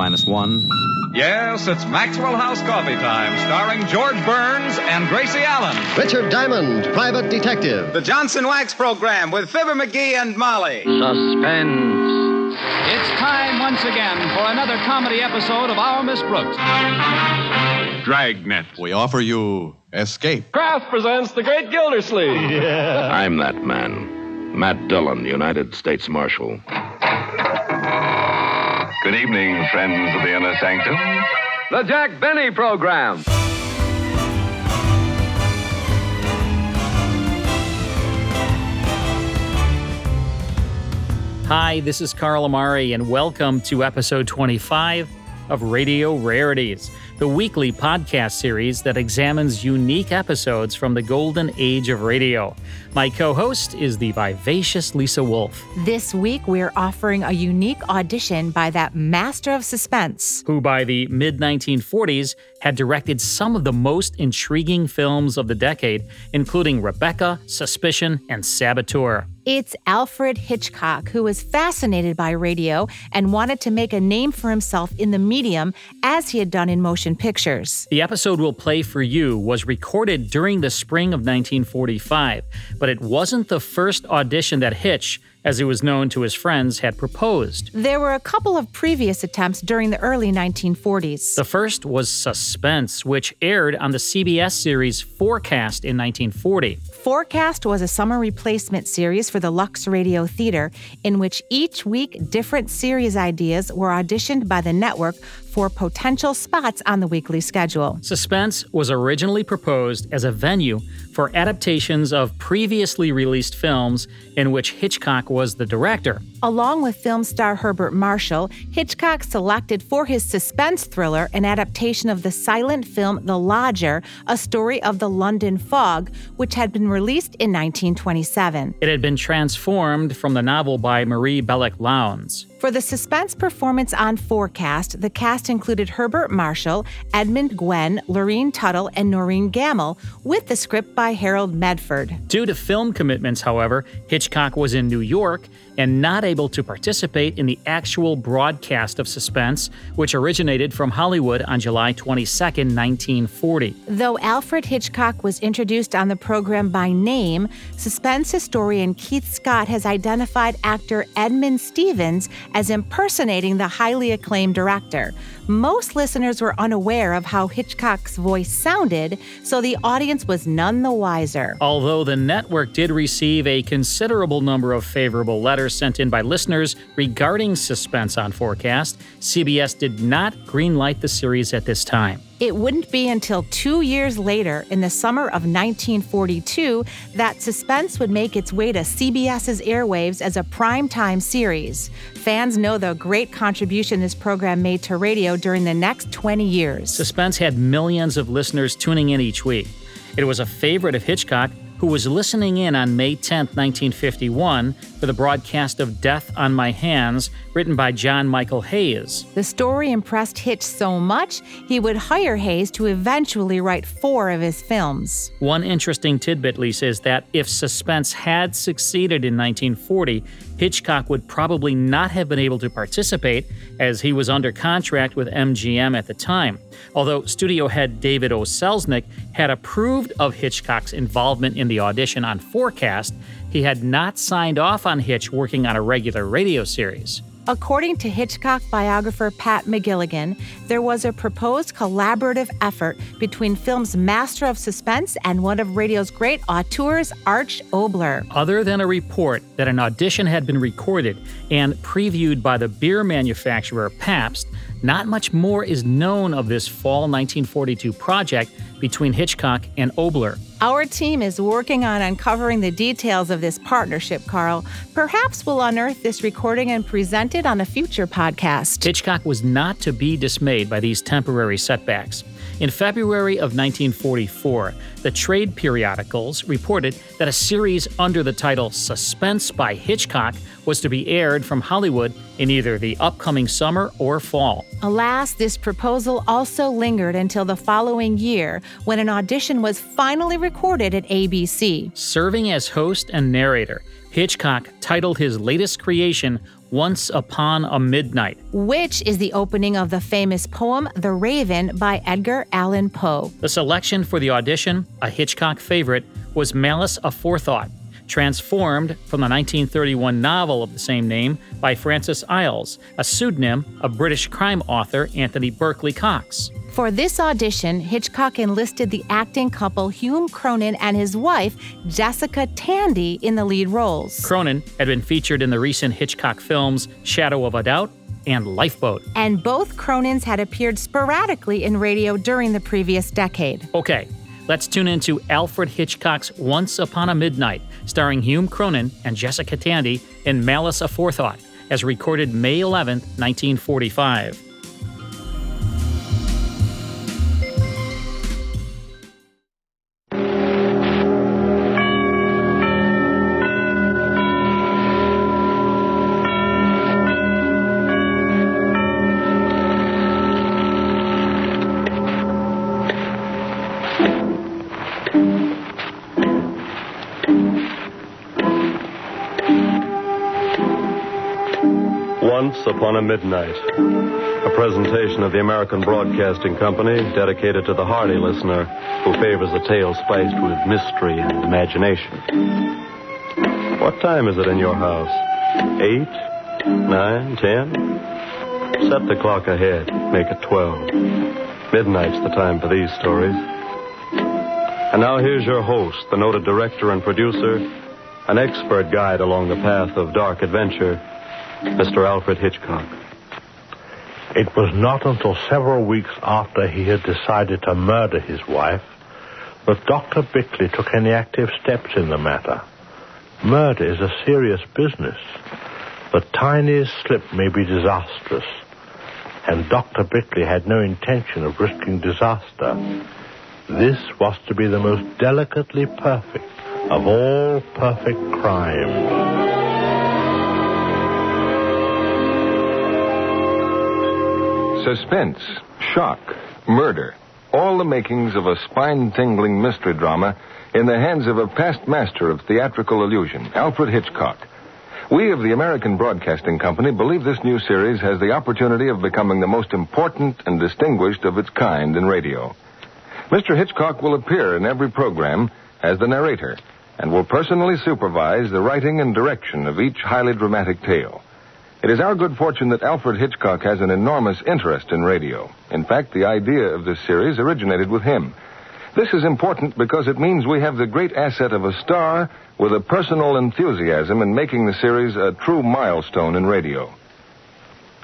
X minus one. Yes, it's Maxwell House Coffee Time, starring George Burns and Gracie Allen. Richard Diamond, private detective. The Johnson Wax Program with Fibber McGee and Molly. Suspense. It's time once again for another comedy episode of Our Miss Brooks. Dragnet. We offer you Escape. Kraft presents The Great Gildersleeve. Yeah. I'm that man. Matt Dillon, United States Marshal. Good evening, friends of the inner sanctum. The Jack Benny Program. Hi, this is Carl Amari, and welcome to episode 25 of Radio Rarities, the weekly podcast series that examines unique episodes from the golden age of radio. My co host is the vivacious Lisa Wolf. This week, we're offering a unique audition by that master of suspense, who by the mid 1940s had directed some of the most intriguing films of the decade, including Rebecca, Suspicion, and Saboteur. It's Alfred Hitchcock, who was fascinated by radio and wanted to make a name for himself in the medium as he had done in motion pictures. The episode we'll play for you was recorded during the spring of 1945, but it wasn't the first audition that Hitch, as he was known to his friends, had proposed. There were a couple of previous attempts during the early 1940s. The first was Suspense, which aired on the CBS series Forecast in 1940. Forecast was a summer replacement series for the Lux Radio Theater, in which each week different series ideas were auditioned by the network for potential spots on the weekly schedule. Suspense was originally proposed as a venue for adaptations of previously released films in which Hitchcock was the director. Along with film star Herbert Marshall, Hitchcock selected for his suspense thriller an adaptation of the silent film The Lodger, a story of the London fog, which had been released in 1927. It had been transformed from the novel by Marie Belloc Lowndes. For the suspense performance on Forecast, the cast included Herbert Marshall, Edmund Gwenn, Lurene Tuttle, and Noreen Gammill, with the script by Harold Medford. Due to film commitments, however, Hitchcock was in New York and not able to participate in the actual broadcast of Suspense, which originated from Hollywood on July 22, 1940. Though Alfred Hitchcock was introduced on the program by name, suspense historian Keith Scott has identified actor Edmund Stevens as impersonating the highly acclaimed director. Most listeners were unaware of how Hitchcock's voice sounded, so the audience was none the wiser. Although the network did receive a considerable number of favorable letters sent in by listeners regarding suspense on Forecast, CBS did not greenlight the series at this time. It wouldn't be until two years later, in the summer of 1942, that Suspense would make its way to CBS's airwaves as a primetime series. Fans know the great contribution this program made to radio during the next 20 years. Suspense had millions of listeners tuning in each week. It was a favorite of Hitchcock who was listening in on May 10, 1951, for the broadcast of Death on My Hands, written by John Michael Hayes. The story impressed Hitch so much, he would hire Hayes to eventually write four of his films. One interesting tidbit, Lisa, is that if Suspense had succeeded in 1940, Hitchcock would probably not have been able to participate as he was under contract with MGM at the time. Although studio head David O. Selznick had approved of Hitchcock's involvement in the audition on Forecast, he had not signed off on Hitch working on a regular radio series. According to Hitchcock biographer Pat McGilligan, there was a proposed collaborative effort between film's master of suspense and one of radio's great auteurs, Arch Oboler. Other than a report that an audition had been recorded and previewed by the beer manufacturer Pabst, not much more is known of this fall 1942 project between Hitchcock and Oboler. Our team is working on uncovering the details of this partnership, Carl. Perhaps we'll unearth this recording and present it on a future podcast. Hitchcock was not to be dismayed by these temporary setbacks. In February of 1944, the trade periodicals reported that a series under the title Suspense by Hitchcock was to be aired from Hollywood in either the upcoming summer or fall. Alas, this proposal also lingered until the following year when an audition was finally recorded at ABC. Serving as host and narrator, Hitchcock titled his latest creation once Upon a Midnight, which is the opening of the famous poem The Raven by Edgar Allan Poe. The selection for the audition, a Hitchcock favorite, was Malice Aforethought, transformed from the 1931 novel of the same name by Francis Iles, a pseudonym of British crime author Anthony Berkeley Cox. For this audition, Hitchcock enlisted the acting couple Hume Cronyn and his wife, Jessica Tandy, in the lead roles. Cronyn had been featured in the recent Hitchcock films Shadow of a Doubt and Lifeboat. And both Cronyns had appeared sporadically in radio during the previous decade. Okay, let's tune into Alfred Hitchcock's Once Upon a Midnight, starring Hume Cronyn and Jessica Tandy in Malice Aforethought, as recorded May 11, 1945. A Midnight, a presentation of the American Broadcasting Company dedicated to the hardy listener who favors a tale spiced with mystery and imagination. What time is it in your house? Eight? Nine? Ten? Set the clock ahead. Make it twelve. Midnight's the time for these stories. And now here's your host, the noted director and producer, an expert guide along the path of dark adventure, Mr. Alfred Hitchcock. It was not until several weeks after he had decided to murder his wife that Dr. Bickley took any active steps in the matter. Murder is a serious business. The tiniest slip may be disastrous, and Dr. Bickley had no intention of risking disaster. This was to be the most delicately perfect of all perfect crimes. Suspense, shock, murder, all the makings of a spine tingling mystery drama in the hands of a past master of theatrical illusion, Alfred Hitchcock. We of the American Broadcasting Company believe this new series has the opportunity of becoming the most important and distinguished of its kind in radio. Mr. Hitchcock will appear in every program as the narrator and will personally supervise the writing and direction of each highly dramatic tale. It is our good fortune that Alfred Hitchcock has an enormous interest in radio. In fact, the idea of this series originated with him. This is important because it means we have the great asset of a star with a personal enthusiasm in making the series a true milestone in radio.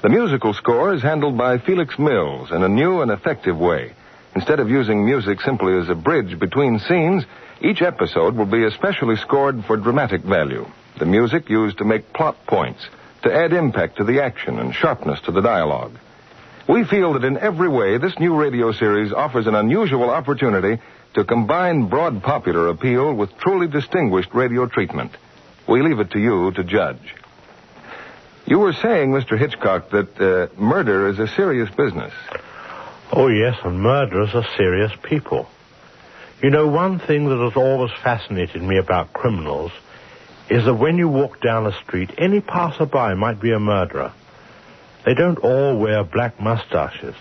The musical score is handled by Felix Mills in a new and effective way. Instead of using music simply as a bridge between scenes, each episode will be especially scored for dramatic value. The music used to make plot points, to add impact to the action and sharpness to the dialogue. We feel that in every way, this new radio series offers an unusual opportunity to combine broad popular appeal with truly distinguished radio treatment. We leave it to you to judge. You were saying, Mr. Hitchcock, that uh, murder is a serious business. Oh, yes, and murderers are serious people. You know, one thing that has always fascinated me about criminals is that when you walk down a street, any passerby might be a murderer. They don't all wear black mustaches.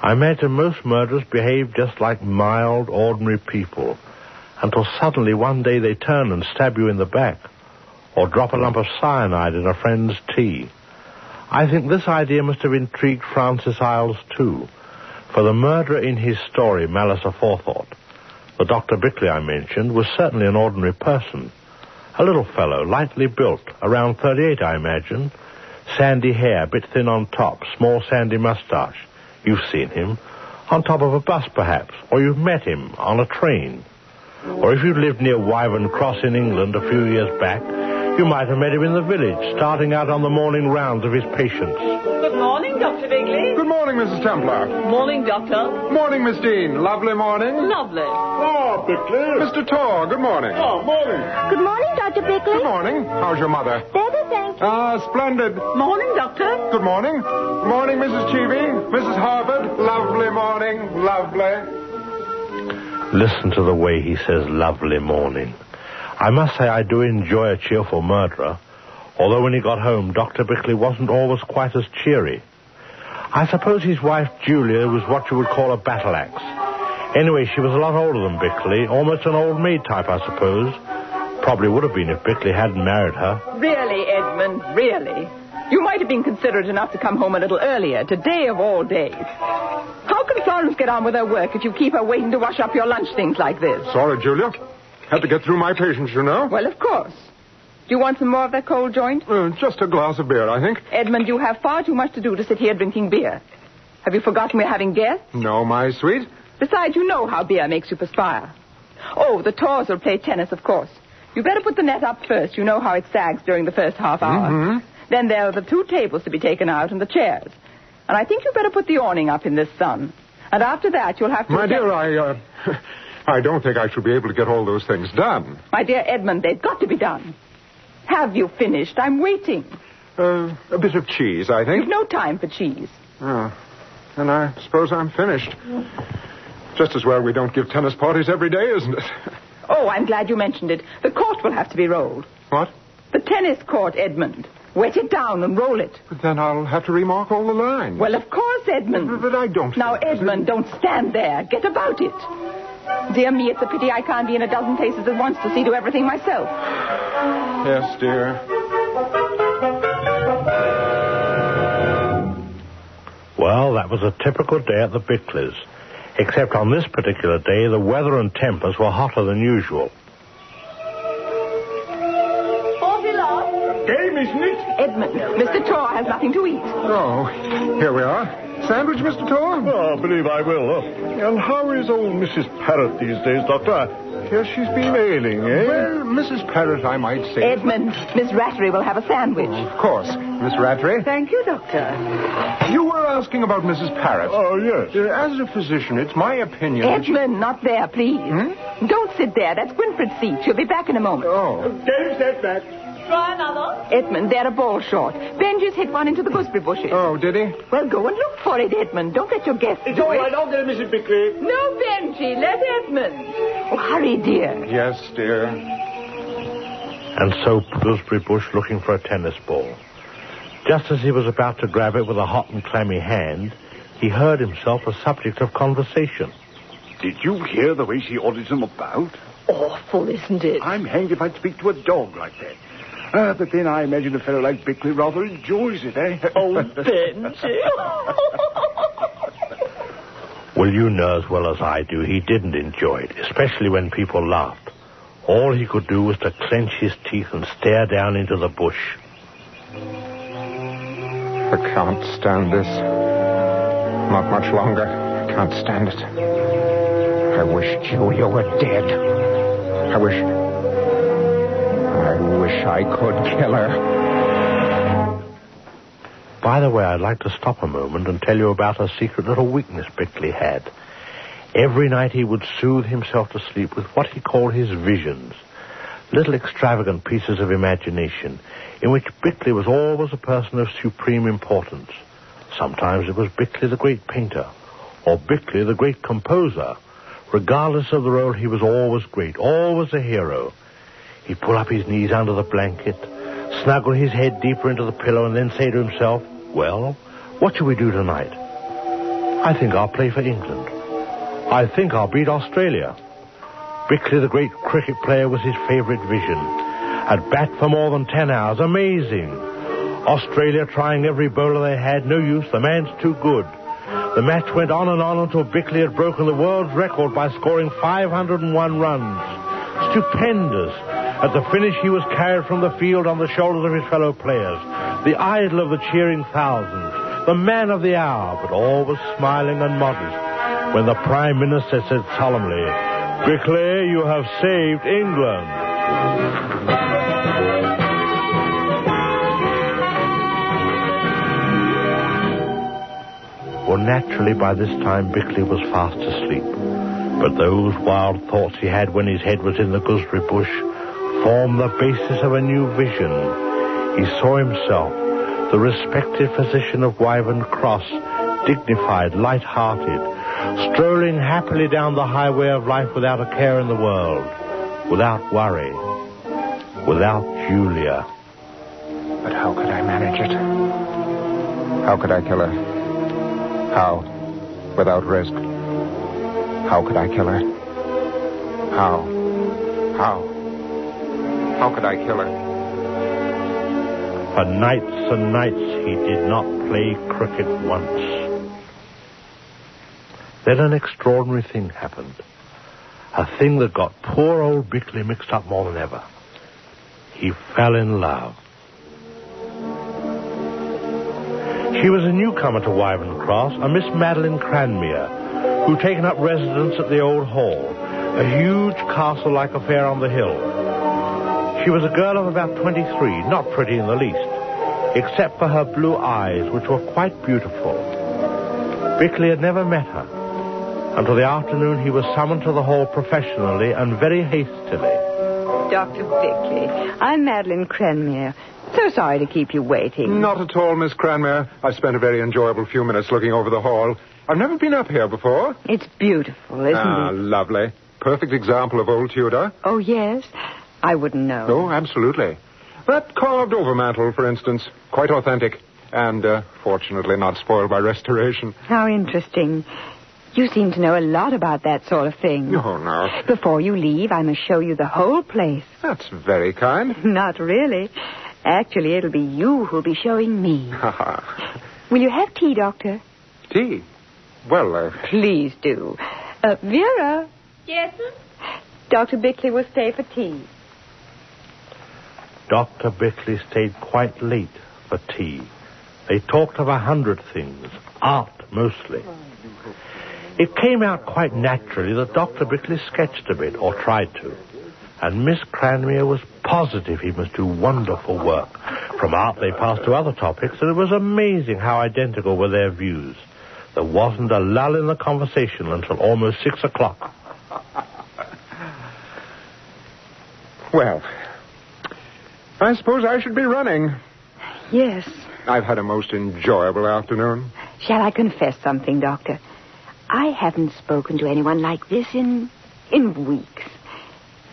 I imagine most murderers behave just like mild, ordinary people until suddenly one day they turn and stab you in the back or drop a lump of cyanide in a friend's tea. I think this idea must have intrigued Francis Iles too, for the murderer in his story, Malice Aforethought, the Dr. Bickley I mentioned, was certainly an ordinary person. A little fellow, lightly built, around 38, I imagine, Sandy hair, a bit thin on top, small sandy mustache. You've seen him. On top of a bus, perhaps, or you've met him on a train. Or if you lived near Wyvern Cross in England a few years back, you might have met him in the village, starting out on the morning rounds of his patients. Good morning, Dr. Bickley. Good morning, Mrs. Templar. Morning, Doctor. Morning, Miss Dean. Lovely morning. Lovely. Oh, Bickley. Mr. Tor, good morning. Oh, morning. Good morning, Dr. Bickley. Good morning. How's your mother? Better, thank you. Ah, splendid. Morning, Doctor. Good morning. Morning, Mrs. Cheevy. Mrs. Harvard. Lovely morning. Lovely. Listen to the way he says lovely morning. I must say I do enjoy a cheerful murderer, although when he got home, Dr. Bickley wasn't always quite as cheery. I suppose his wife Julia was what you would call a battle axe. Anyway, she was a lot older than Bickley, almost an old maid type, I suppose. Probably would have been if Bickley hadn't married her. Really, Edmund, really. You might have been considerate enough to come home a little earlier, today of all days. How can Florence get on with her work if you keep her waiting to wash up your lunch things like this? Sorry, Julia. Had to get through my patients, you know. Well, of course. Do you want some more of that cold joint? Uh, just a glass of beer, I think. Edmund, you have far too much to do to sit here drinking beer. Have you forgotten we're having guests? No, my sweet. Besides, you know how beer makes you perspire. Oh, the Tors will play tennis, of course. You better put the net up first. You know how it sags during the first half hour. Mm-hmm. Then there are the two tables to be taken out and the chairs. And I think you better put the awning up in this sun. And after that, you'll have to... My dear, I, uh, I don't think I shall be able to get all those things done. My dear Edmund, they've got to be done. Have you finished? I'm waiting. Uh, a bit of cheese, I think. You've no time for cheese. Oh. And I suppose I'm finished. Just as well we don't give tennis parties every day, isn't it? Oh, I'm glad you mentioned it. The court will have to be rolled. What? The tennis court, Edmund. Wet it down and roll it. But then I'll have to remark all the lines. Well, of course, Edmund. But, but I don't. Now, Edmund, don't stand there. Get about it. Dear me, it's a pity I can't be in a dozen places at once to see to everything myself. Yes, dear. Well, that was a typical day at the Bickleys. Except on this particular day, the weather and tempers were hotter than usual. Game, isn't it? Edmund, Mr. Tor has nothing to eat. Oh, here we are. Sandwich, Mr. Tor? Oh, I believe I will. And how is old Mrs. Parrot these days, Doctor? I hear she's been ailing, eh? Well, Mrs. Parrot, I might say. Edmund, Miss Rattery will have a sandwich. Oh, of course. Miss Rattery. Thank you, Doctor. You were asking about Mrs. Parrot. Oh, yes. Uh, as a physician, it's my opinion. that she- Edmund, not there, please. Hmm? Don't sit there. That's Winfred's seat. She'll be back in a moment. Oh. Game set back. Try another. Edmund, they're a ball short. Benji's hit one into the gooseberry bushes. Oh, did he? Well, go and look for it, Edmund. Don't let your guests It's do all it. right. I'll get it, Mrs. Bickley. No, Benji. Let Edmund. Oh, hurry, dear. Yes, dear. And so Gooseberry Bush looking for a tennis ball. Just as he was about to grab it with a hot and clammy hand, he heard himself a subject of conversation. Did you hear the way she orders them about? Awful, isn't it? I'm hanged if I'd speak to a dog like that. Ah, but then I imagine a fellow like Bickley rather enjoys it, eh? Oh, Benji. Well, you know as well as I do, he didn't enjoy it, especially when people laughed. All he could do was to clench his teeth and stare down into the bush. I can't stand this. Not much longer. I can't stand it. I wish Julia were dead. I wish. I wish I could kill her. By the way, I'd like to stop a moment and tell you about a secret little weakness Bickley had. Every night he would soothe himself to sleep with what he called his visions. Little extravagant pieces of imagination in which Bickley was always a person of supreme importance. Sometimes it was Bickley the great painter, or Bickley the great composer. Regardless of the role, he was always great, always a hero. He'd pull up his knees under the blanket, snuggle his head deeper into the pillow, and then say to himself, Well, what shall we do tonight? I think I'll play for England. I think I'll beat Australia. Bickley, the great cricket player, was his favorite vision. At bat for more than ten hours. Amazing. Australia trying every bowler they had. No use. The man's too good. The match went on and on until Bickley had broken the world's record by scoring 501 runs. Stupendous. At the finish, he was carried from the field on the shoulders of his fellow players. The idol of the cheering thousands. The man of the hour, but always smiling and modest. When the Prime Minister said solemnly, Bickley, you have saved England. Well, naturally, by this time, Bickley was fast asleep. But those wild thoughts he had when his head was in the gooseberry bush formed the basis of a new vision. He saw himself, the respected physician of Wyvern Cross, dignified, light-hearted, strolling happily down the highway of life without a care in the world, without worry, without Julia. But how could I manage it? How could I kill her? How? Without risk. How could I kill her? How? How? How could I kill her? For nights and nights he did not play cricket once. Then an extraordinary thing happened. A thing that got poor old Bickley mixed up more than ever. He fell in love. She was a newcomer to Wyvern Cross, a Miss Madeline Cranmere, who'd taken up residence at the old hall, a huge castle-like affair on the hill. She was a girl of about 23, not pretty in the least, except for her blue eyes, which were quite beautiful. Bickley had never met her. Until the afternoon he was summoned to the hall professionally and very hastily. Dr. Bickley, I'm Madeline Cranmere. So sorry to keep you waiting. Not at all, Miss Cranmere. I spent a very enjoyable few minutes looking over the hall. I've never been up here before. It's beautiful, isn't ah, it? Ah, lovely. Perfect example of old Tudor. Oh, yes? I wouldn't know. Oh, absolutely. That carved overmantel, for instance, quite authentic. And, uh, fortunately, not spoiled by restoration. How interesting. You seem to know a lot about that sort of thing. No, no. Before you leave, I must show you the whole place. That's very kind. Not really. Actually, it'll be you who'll be showing me. Will you have tea, Doctor? Tea? Well, uh... Please do. Uh, Vera. Yes, sir? Dr. Bickley will stay for tea. Dr. Bickley stayed quite late for tea. They talked of a hundred things, art mostly. It came out quite naturally that Dr. Bickley sketched a bit, or tried to. And Miss Cranmere was positive he must do wonderful work. From art they passed to other topics, and it was amazing how identical were their views. There wasn't a lull in the conversation until almost six o'clock. Well, I suppose I should be running. Yes. I've had a most enjoyable afternoon. Shall I confess something, Doctor? I haven't spoken to anyone like this in in weeks.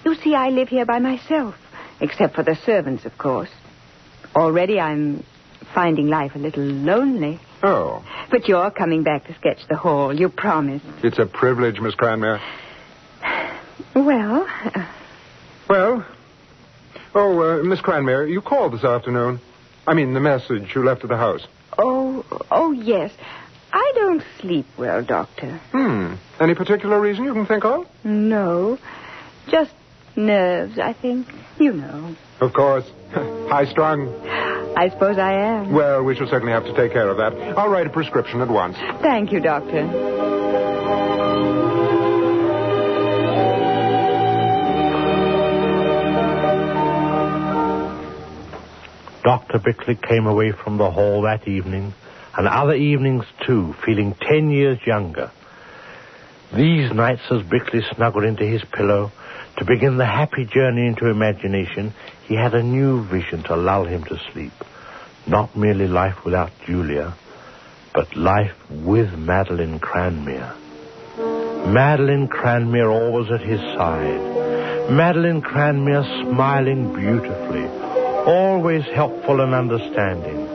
You see, I live here by myself, except for the servants, of course. Already I'm finding life a little lonely. Oh. But you're coming back to sketch the hall. You promised. It's a privilege, Miss Cranmere. Well. Uh... Well. Oh, uh, Miss Cranmere, you called this afternoon. I mean, the message you left at the house. Oh, oh, yes. I don't sleep well, Doctor. Hmm. Any particular reason you can think of? No. Just nerves, I think. You know. Of course. High strung. I suppose I am. Well, we shall certainly have to take care of that. I'll write a prescription at once. Thank you, Doctor. Dr. Bickley came away from the hall that evening, and other evenings too, feeling ten years younger. These nights, as Bickley snuggled into his pillow to begin the happy journey into imagination, he had a new vision to lull him to sleep. Not merely life without Julia, but life with Madeline Cranmere. Madeline Cranmere always at his side. Madeline Cranmere smiling beautifully, always helpful and understanding.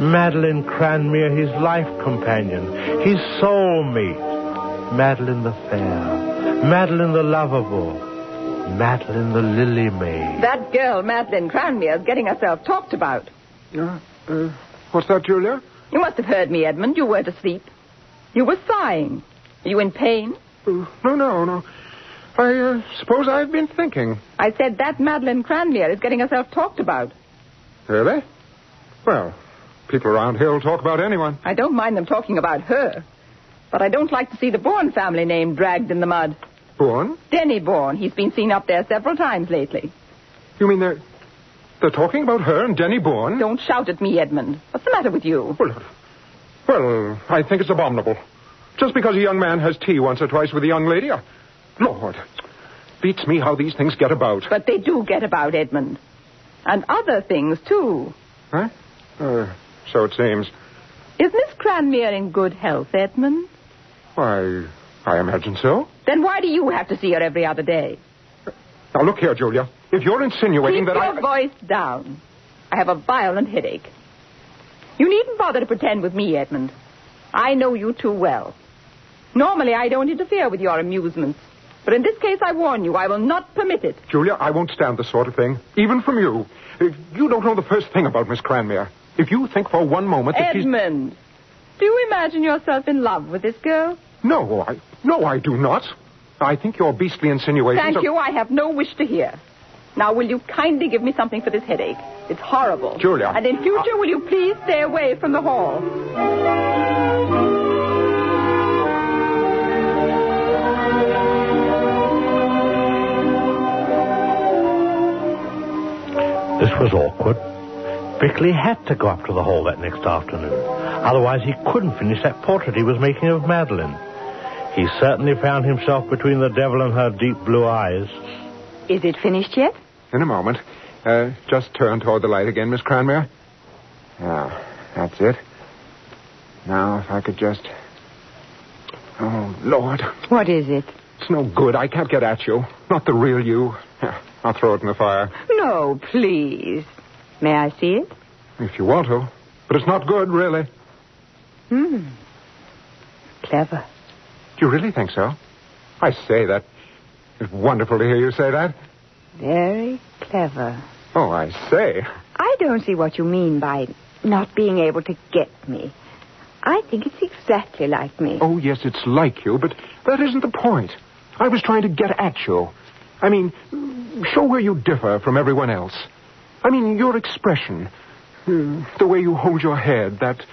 Madeline Cranmere, his life companion, his soulmate. Madeline the fair, Madeline the lovable, Madeline the lily maid. That girl, Madeline Cranmere, is getting herself talked about. Uh, uh, what's that, Julia? You must have heard me, Edmund. You weren't asleep. You were sighing. Are you in pain? Uh, no, no, no. I uh, suppose I've been thinking. I said that Madeline Cranmere is getting herself talked about. Really? Well, people around here will talk about anyone. I don't mind them talking about her. But I don't like to see the Bourne family name dragged in the mud. Bourne? Denny Bourne. He's been seen up there several times lately. You mean they're they're talking about her and Denny Bourne? Don't shout at me, Edmund. What's the matter with you? Well, well, I think it's abominable. Just because a young man has tea once or twice with a young lady, I... Lord, beats me how these things get about. But they do get about, Edmund. And other things, too. Huh? Uh, so it seems. Is Miss Cranmere in good health, Edmund? Why, I imagine so. Then why do you have to see her every other day? Now, look here, Julia. If you're insinuating Keep that your I... Your voice down. I have a violent headache. You needn't bother to pretend with me, Edmund. I know you too well. Normally, I don't interfere with your amusements. But in this case, I warn you, I will not permit it. Julia, I won't stand this sort of thing, even from you. You don't know the first thing about Miss Cranmere. If you think for one moment that she's... Edmund, do you imagine yourself in love with this girl? No, I... No, I do not. I think your beastly insinuations Thank are... you. I have no wish to hear. Now, will you kindly give me something for this headache? It's horrible. Julia. And in future, will you please stay away from the hall? Was awkward. Bickley had to go up to the hall that next afternoon. Otherwise, he couldn't finish that portrait he was making of Madeline. He certainly found himself between the devil and her deep blue eyes. Is it finished yet? In a moment. Uh, just turn toward the light again, Miss Cranmere. Yeah, that's it. Now, if I could just... Oh, Lord. What is it? It's no good. I can't get at you. Not the real you. Yeah, I'll throw it in the fire. No, please. May I see it? If you want to. But it's not good, really. Hmm. Clever. Do you really think so? I say that. It's wonderful to hear you say that. Very clever. Oh, I say. I don't see what you mean by not being able to get me. I think it's exactly like me. Oh, yes, it's like you, but that isn't the point. I was trying to get at you. I mean, show where you differ from everyone else. I mean, your expression, the way you hold your head, that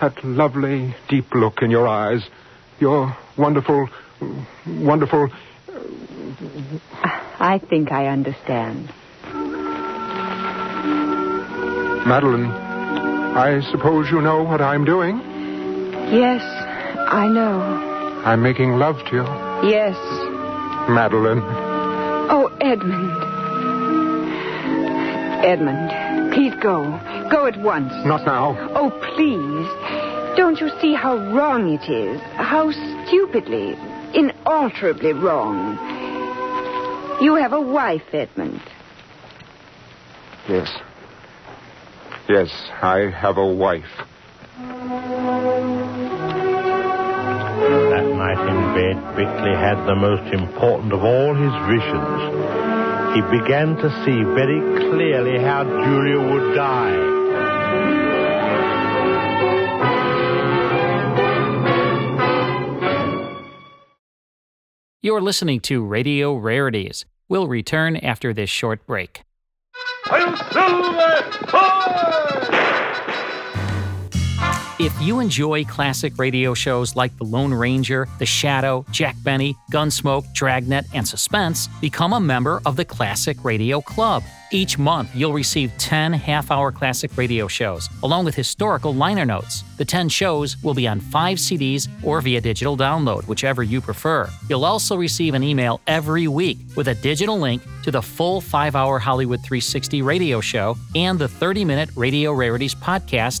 that lovely, deep look in your eyes, your wonderful, wonderful. I think I understand. Madeline, I suppose you know what I'm doing? Yes, I know. I'm making love to you. Yes. Madeline. Oh, Edmund. Edmund, please go. Go at once. Not now. Oh, please. Don't you see how wrong it is? How stupidly, inalterably wrong. You have a wife, Edmund. Yes. Yes, I have a wife. back in bed, Bickley had the most important of all his visions. He began to see very clearly how Julia would die. You're listening to Radio Rarities. We'll return after this short break. If you enjoy classic radio shows like The Lone Ranger, The Shadow, Jack Benny, Gunsmoke, Dragnet, and Suspense, become a member of the Classic Radio Club. Each month, you'll receive 10 half hour classic radio shows, along with historical liner notes. The 10 shows will be on 5 CDs or via digital download, whichever you prefer. You'll also receive an email every week with a digital link to the full 5 hour Hollywood 360 radio show and the 30 minute Radio Rarities podcast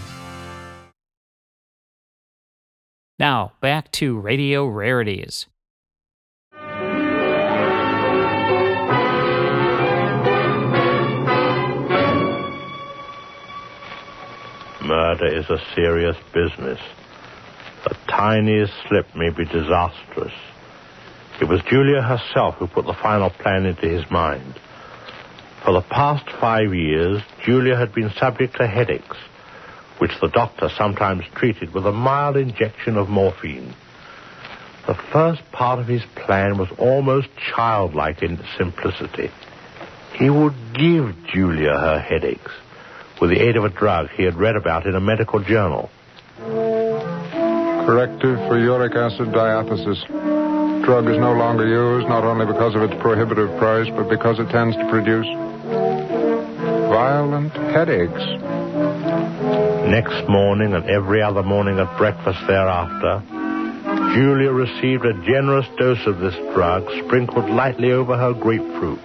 Now, back to Radio Rarities. Murder is a serious business. The tiniest slip may be disastrous. It was Julia herself who put the final plan into his mind. For the past five years, Julia had been subject to headaches, which the doctor sometimes treated with a mild injection of morphine. The first part of his plan was almost childlike in simplicity. He would give Julia her headaches with the aid of a drug he had read about in a medical journal. Corrective for uric acid diathesis. Drug is no longer used not only because of its prohibitive price, but because it tends to produce violent headaches. Next morning and every other morning at breakfast thereafter, Julia received a generous dose of this drug sprinkled lightly over her grapefruit.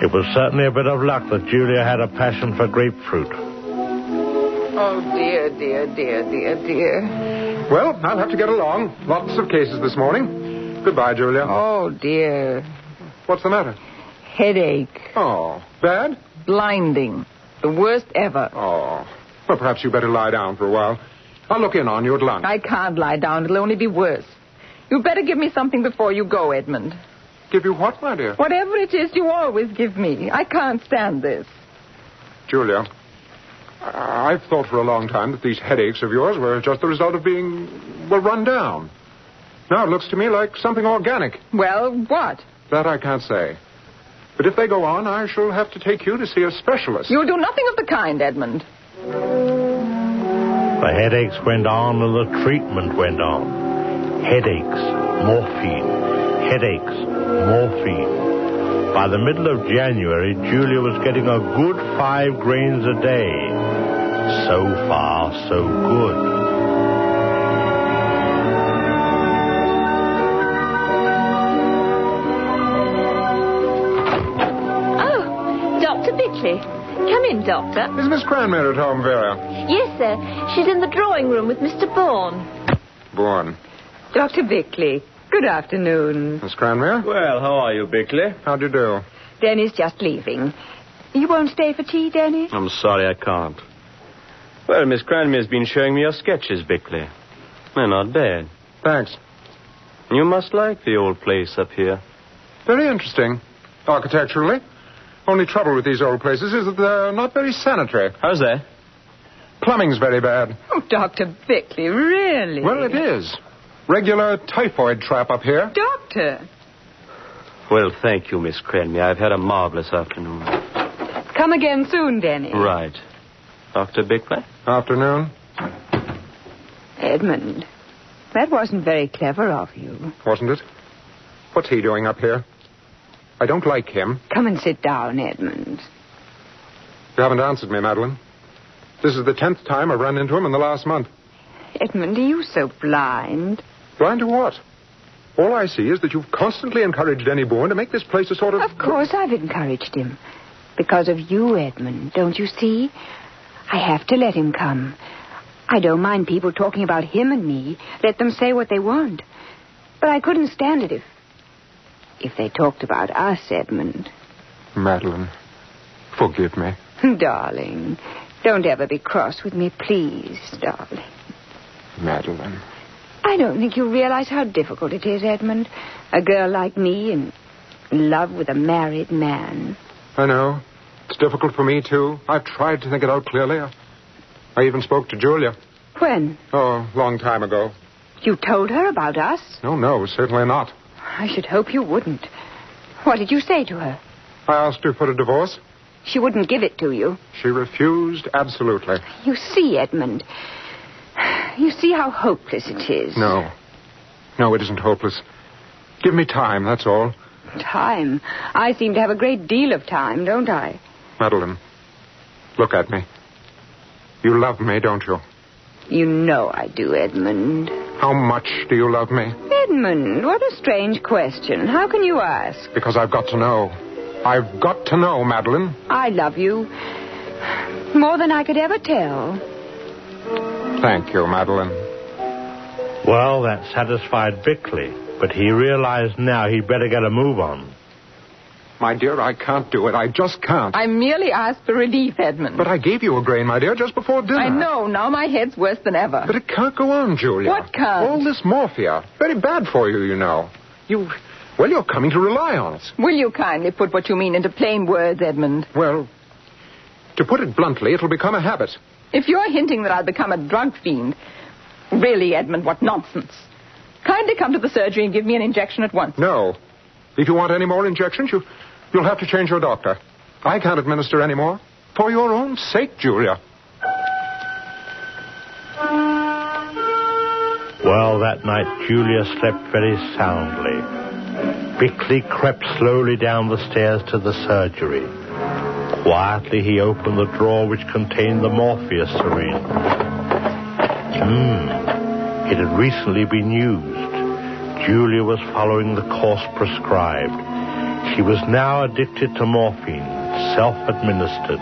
It was certainly a bit of luck that Julia had a passion for grapefruit. Oh, dear, dear, dear, dear, dear. Well, I'll have to get along. Lots of cases this morning. Goodbye, Julia. Oh, dear. What's the matter? Headache. Oh, bad? Blinding. The worst ever. Oh. Well, perhaps you'd better lie down for a while. I'll look in on you at lunch. I can't lie down. It'll only be worse. You'd better give me something before you go, Edmund. Give you what, my dear? Whatever it is you always give me. I can't stand this. Julia, I've thought for a long time that these headaches of yours were just the result of being, well, run down. Now it looks to me like something organic. Well, what? That I can't say. But if they go on, I shall have to take you to see a specialist. You'll do nothing of the kind, Edmund. The headaches went on and the treatment went on. Headaches, morphine, headaches, morphine. By the middle of January, Julia was getting a good five grains a day. So far, so good. Come Doctor. Is Miss Cranmere at home, Vera? Yes, sir. She's in the drawing room with Mr. Bourne. Bourne. Dr. Bickley, good afternoon. Miss Cranmere? Well, how are you, Bickley? How do you do? Dennis just leaving. You won't stay for tea, Dennis? I'm sorry I can't. Well, Miss Cranmere's been showing me your sketches, Bickley. They're not bad. Thanks. You must like the old place up here. Very interesting. Architecturally. Only trouble with these old places is that they're not very sanitary. How's that? Plumbing's very bad. Oh, Dr. Bickley, really? Well, it is. Regular typhoid trap up here. Doctor. Well, thank you, Miss Cranmere. I've had a marvelous afternoon. Come again soon, Dennis. Right. Dr. Bickley? Afternoon. Edmund, that wasn't very clever of you. Wasn't it? What's he doing up here? I don't like him. Come and sit down, Edmund. You haven't answered me, Madeline. This is the tenth time I've run into him in the last month. Edmund, are you so blind? Blind to what? All I see is that you've constantly encouraged Denny Bourne to make this place a sort of. Of course I've encouraged him. Because of you, Edmund, don't you see? I have to let him come. I don't mind people talking about him and me. Let them say what they want. But I couldn't stand it if. If they talked about us, Edmund. Madeline. Forgive me. Darling, don't ever be cross with me, please, darling. Madeline. I don't think you realize how difficult it is, Edmund. A girl like me in love with a married man. I know. It's difficult for me, too. I've tried to think it out clearly. I even spoke to Julia. When? Oh, a long time ago. You told her about us? No, no, certainly not. I should hope you wouldn't. What did you say to her? I asked her for a divorce. She wouldn't give it to you. She refused absolutely. You see, Edmund. You see how hopeless it is. No. No, it isn't hopeless. Give me time, that's all. Time? I seem to have a great deal of time, don't I? Madeline, look at me. You love me, don't you? You know I do, Edmund. How much do you love me? Edmund, what a strange question. How can you ask? Because I've got to know. I've got to know, Madeline. I love you. More than I could ever tell. Thank you, Madeline. Well, that satisfied Bickley, but he realized now he'd better get a move on. My dear, I can't do it. I just can't. I merely asked for relief, Edmund. But I gave you a grain, my dear, just before dinner. I know. Now my head's worse than ever. But it can't go on, Julia. What can't? All this morphia. Very bad for you, you know. You. Well, you're coming to rely on us. Will you kindly put what you mean into plain words, Edmund? Well, to put it bluntly, it'll become a habit. If you're hinting that I'll become a drug fiend, really, Edmund, what nonsense. Kindly come to the surgery and give me an injection at once. No. If you want any more injections, you, you'll have to change your doctor. I can't administer any more. For your own sake, Julia. Well, that night Julia slept very soundly. Bickley crept slowly down the stairs to the surgery. Quietly, he opened the drawer which contained the morphia syringe. Hmm. It had recently been used. Julia was following the course prescribed. She was now addicted to morphine, self administered.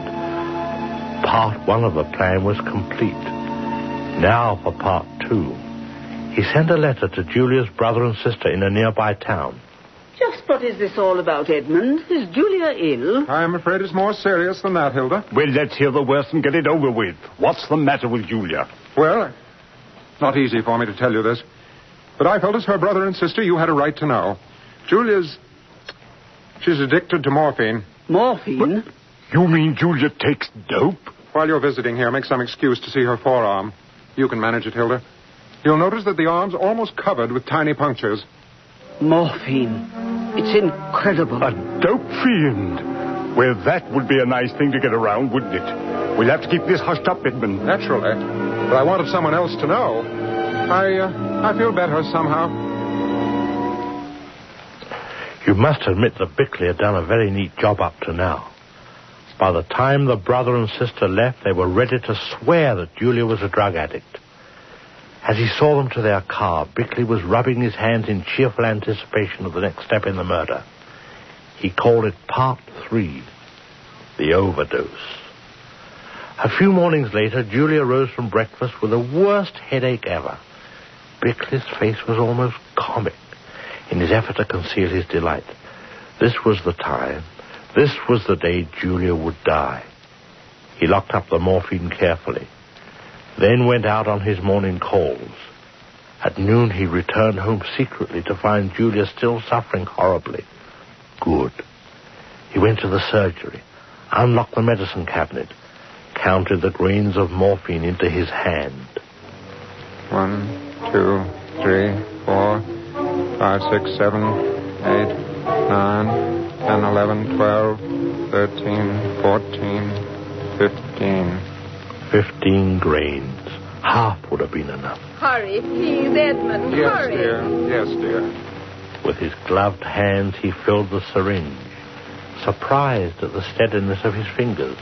Part one of the plan was complete. Now for part two. He sent a letter to Julia's brother and sister in a nearby town. Just what is this all about, Edmund? Is Julia ill? I'm afraid it's more serious than that, Hilda. Well, let's hear the worst and get it over with. What's the matter with Julia? Well, not easy for me to tell you this. But I felt as her brother and sister, you had a right to know. Julia's. She's addicted to morphine. Morphine? But you mean Julia takes dope? While you're visiting here, make some excuse to see her forearm. You can manage it, Hilda. You'll notice that the arm's almost covered with tiny punctures. Morphine. It's incredible. A dope fiend. Well, that would be a nice thing to get around, wouldn't it? We'll have to keep this hushed up, Edmund. Naturally. But I wanted someone else to know. I, uh, I feel better somehow. You must admit that Bickley had done a very neat job up to now. By the time the brother and sister left, they were ready to swear that Julia was a drug addict. As he saw them to their car, Bickley was rubbing his hands in cheerful anticipation of the next step in the murder. He called it Part Three, the overdose. A few mornings later, Julia rose from breakfast with the worst headache ever. Bickley's face was almost comic in his effort to conceal his delight. This was the time, this was the day Julia would die. He locked up the morphine carefully then went out on his morning calls. At noon, he returned home secretly to find Julia still suffering horribly. Good. He went to the surgery, unlocked the medicine cabinet, counted the grains of morphine into his hand. One, two, three, four, five, six, seven, eight, nine, ten, eleven, twelve, thirteen, fourteen, fifteen. Fifteen grains. Half would have been enough. Hurry, please, Edmund. Yes, hurry. dear. Yes, dear. With his gloved hands, he filled the syringe, surprised at the steadiness of his fingers.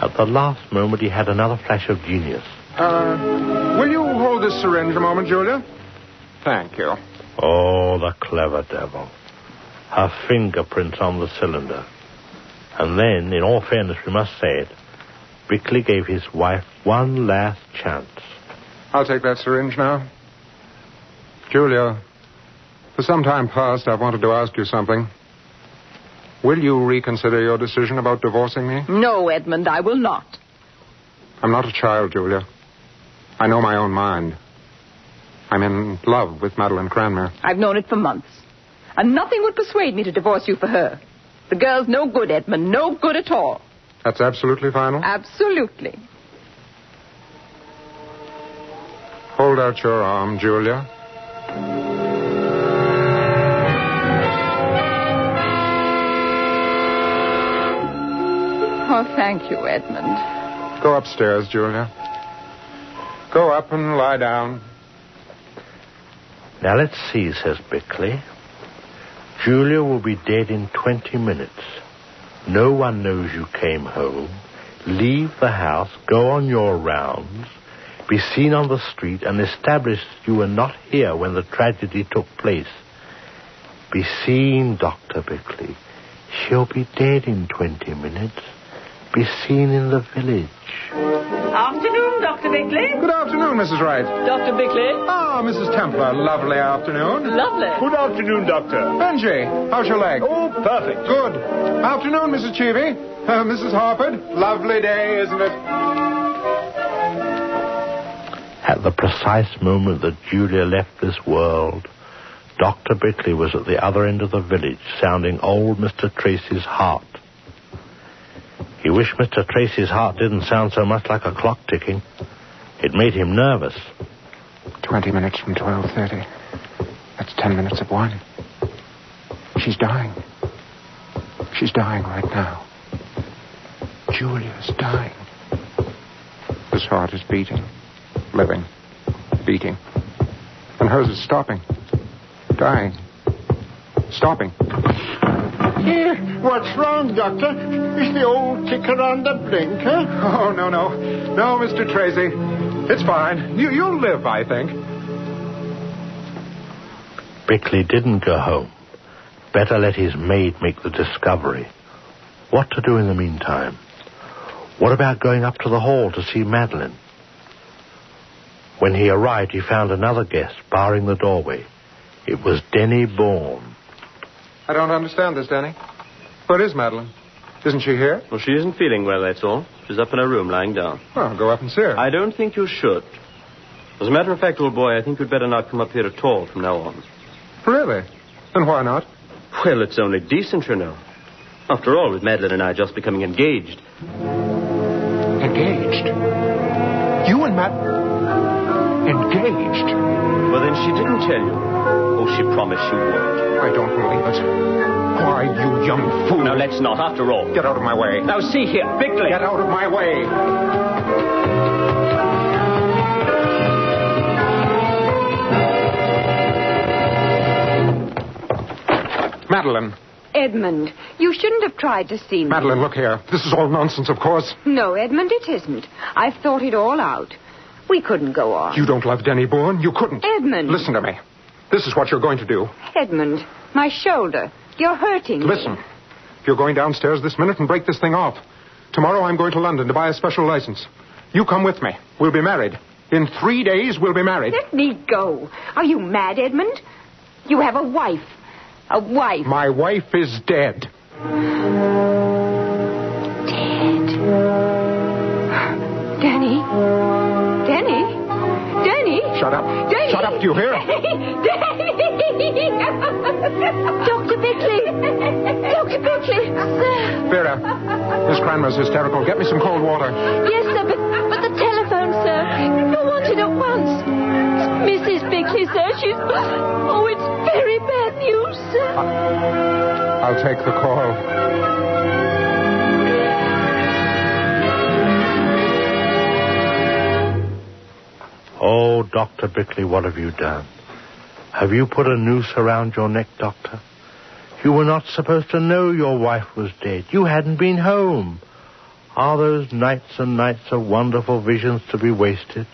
At the last moment, he had another flash of genius. Uh, will you hold this syringe a moment, Julia? Thank you. Oh, the clever devil. Her fingerprints on the cylinder. And then, in all fairness, we must say it, Bickley gave his wife one last chance. I'll take that syringe now. Julia, for some time past, I've wanted to ask you something. Will you reconsider your decision about divorcing me? No, Edmund, I will not. I'm not a child, Julia. I know my own mind. I'm in love with Madeline Cranmere. I've known it for months. And nothing would persuade me to divorce you for her. The girl's no good, Edmund. No good at all. That's absolutely final? Absolutely. Hold out your arm, Julia. Oh, thank you, Edmund. Go upstairs, Julia. Go up and lie down. Now let's see, says Bickley. Julia will be dead in 20 minutes. No one knows you came home. Leave the house, go on your rounds, be seen on the street, and establish you were not here when the tragedy took place. Be seen, Dr. Bickley. She'll be dead in 20 minutes. Be seen in the village. Afternoon, Dr. Bickley. Good afternoon, Mrs. Wright. Dr. Bickley. Ah, Mrs. Templar. Lovely afternoon. Lovely. Good afternoon, Doctor. Benji, how's your leg? Oh, perfect. Good. Afternoon, Mrs. Cheevy. Uh, Mrs. Harford. Lovely day, isn't it? At the precise moment that Julia left this world, Dr. Bickley was at the other end of the village sounding old Mr. Tracy's heart. He wished Mr. Tracy's heart didn't sound so much like a clock ticking. It made him nervous. Twenty minutes from 12.30. That's ten minutes of one. She's dying. She's dying right now. Julia's dying. His heart is beating, living, beating. And hers is stopping, dying, stopping. Here, what's wrong, Doctor? Is the old ticker on the blink, huh? Oh, no, no. No, Mr. Tracy. It's fine. You, you'll live, I think. Bickley didn't go home. Better let his maid make the discovery. What to do in the meantime? What about going up to the hall to see Madeline? When he arrived, he found another guest barring the doorway. It was Denny Bourne. I don't understand this, Denny. Where is Madeline? Isn't she here? Well, she isn't feeling well, that's all. She's up in her room, lying down. Well, go up and see her. I don't think you should. As a matter of fact, old boy, I think you'd better not come up here at all from now on. Really? And why not? Well, it's only decent, you know. After all, with Madeline and I just becoming engaged. Engaged? You and Matt. Engaged? Well, then she didn't tell you. Oh, she promised she would. I don't believe it. Why, you young fool. Now, let's not, after all. Get out of my way. Now, see here, Bickley. Get out of my way. Madeline. Edmund, you shouldn't have tried to see me. Madeline, look here. This is all nonsense, of course. No, Edmund, it isn't. I've thought it all out. We couldn't go on. You don't love Denny Bourne. You couldn't. Edmund. Listen to me. This is what you're going to do. Edmund, my shoulder. You're hurting me. Listen. You're going downstairs this minute and break this thing off. Tomorrow I'm going to London to buy a special license. You come with me. We'll be married. In three days, we'll be married. Let me go. Are you mad, Edmund? You have a wife. A wife. My wife is dead. Dead. Shut up. Shut up, do you hear? Dr. Bickley! Dr. Bickley! Sir! Vera, Miss Cranmere's hysterical. Get me some cold water. Yes, sir, but, but the telephone, sir. You're wanted at once. Mrs. Bickley, sir. She's. Oh, it's very bad news, sir. I'll take the call. Dr. Bickley, what have you done? Have you put a noose around your neck, Doctor? You were not supposed to know your wife was dead. You hadn't been home. Are those nights and nights of wonderful visions to be wasted?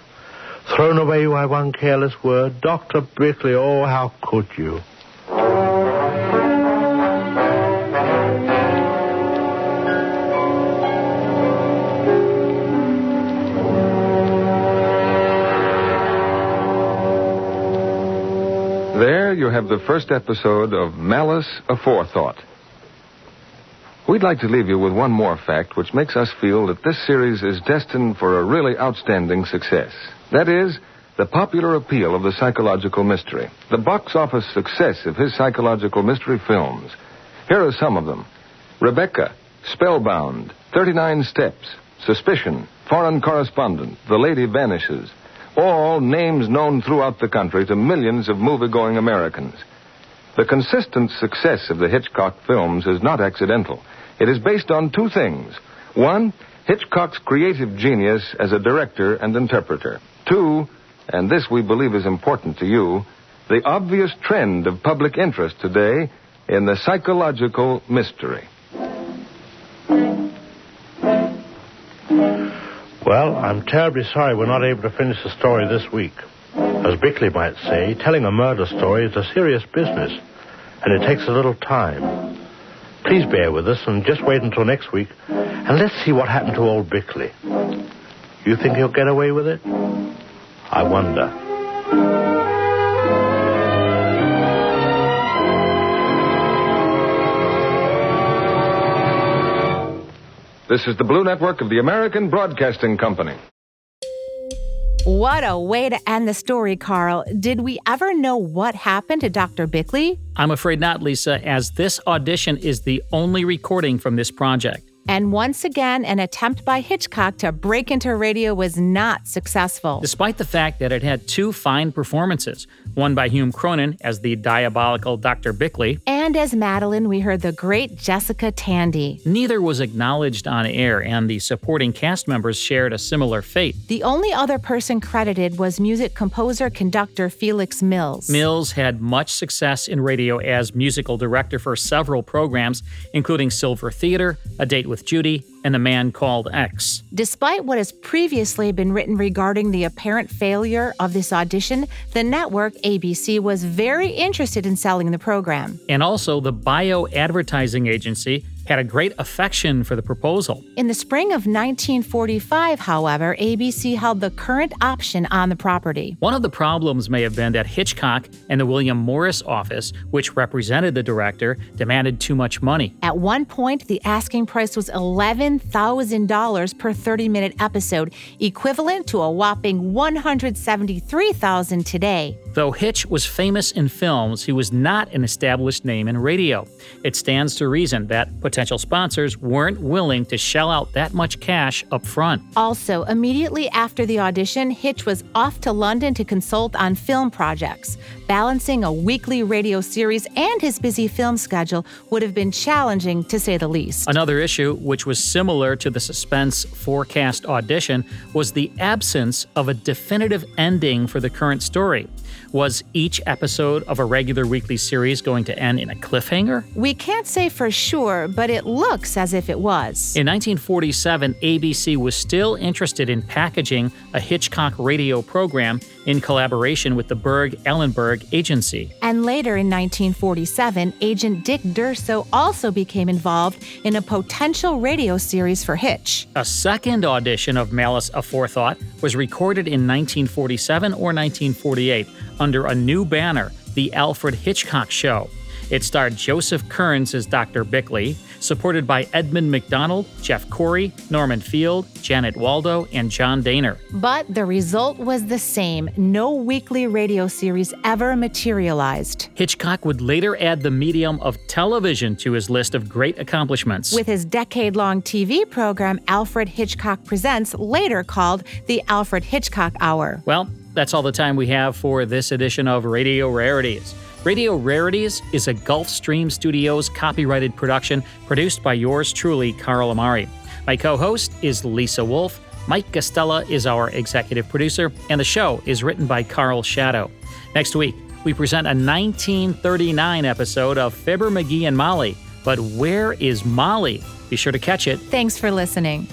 Thrown away by one careless word? Dr. Bickley, oh, how could you? You have the first episode of Malice Aforethought. We'd like to leave you with one more fact which makes us feel that this series is destined for a really outstanding success. That is, the popular appeal of the psychological mystery, the box office success of his psychological mystery films. Here are some of them Rebecca, Spellbound, 39 Steps, Suspicion, Foreign Correspondent, The Lady Vanishes. All names known throughout the country to millions of movie going Americans. The consistent success of the Hitchcock films is not accidental. It is based on two things. One, Hitchcock's creative genius as a director and interpreter. Two, and this we believe is important to you, the obvious trend of public interest today in the psychological mystery. I'm terribly sorry we're not able to finish the story this week. As Bickley might say, telling a murder story is a serious business, and it takes a little time. Please bear with us and just wait until next week, and let's see what happened to old Bickley. You think he'll get away with it? I wonder. This is the Blue Network of the American Broadcasting Company. What a way to end the story, Carl. Did we ever know what happened to Dr. Bickley? I'm afraid not, Lisa, as this audition is the only recording from this project. And once again, an attempt by Hitchcock to break into radio was not successful. Despite the fact that it had two fine performances one by Hume Cronyn as the diabolical Dr. Bickley, and as Madeline, we heard the great Jessica Tandy. Neither was acknowledged on air, and the supporting cast members shared a similar fate. The only other person credited was music composer conductor Felix Mills. Mills had much success in radio as musical director for several programs, including Silver Theater, A Date with Judy, and The Man Called X. Despite what has previously been written regarding the apparent failure of this audition, the network, ABC, was very interested in selling the program. And also, the Biow Advertising Agency had a great affection for the proposal. In the spring of 1945, however, ABC held the current option on the property. One of the problems may have been that Hitchcock and the William Morris office, which represented the director, demanded too much money. At one point, the asking price was $11,000 per 30 minute episode, equivalent to a whopping 173,000 today. Though Hitch was famous in films, he was not an established name in radio. It stands to reason that potential sponsors weren't willing to shell out that much cash up front. Also, immediately after the audition, Hitch was off to London to consult on film projects. Balancing a weekly radio series and his busy film schedule would have been challenging, to say the least. Another issue, which was similar to the suspense forecast audition, was the absence of a definitive ending for the current story. Was each episode of a regular weekly series going to end in a cliffhanger? We can't say for sure, but it looks as if it was. In 1947, ABC was still interested in packaging a Hitchcock radio program in collaboration with the Berg Allenberg Agency. And later in 1947, agent Dick Dorso also became involved in a potential radio series for Hitch. A second audition of Malice Aforethought was recorded in 1947 or 1948 under a new banner, The Alfred Hitchcock Show. It starred Joseph Kearns as Dr. Bickley, supported by Edmund McDonald, Jeff Corey, Norman Field, Janet Waldo, and John Dehner. But the result was the same no weekly radio series ever materialized. Hitchcock would later add the medium of television to his list of great accomplishments. With his decade long TV program, Alfred Hitchcock Presents, later called the Alfred Hitchcock Hour. Well, that's all the time we have for this edition of Radio Rarities. Radio Rarities is a Gulfstream Studios copyrighted production produced by yours truly, Carl Amari. My co host is Lisa Wolf. Mike Costella is our executive producer, and the show is written by Carl Shadow. Next week, we present a 1939 episode of Fibber McGee and Molly. But where is Molly? Be sure to catch it. Thanks for listening.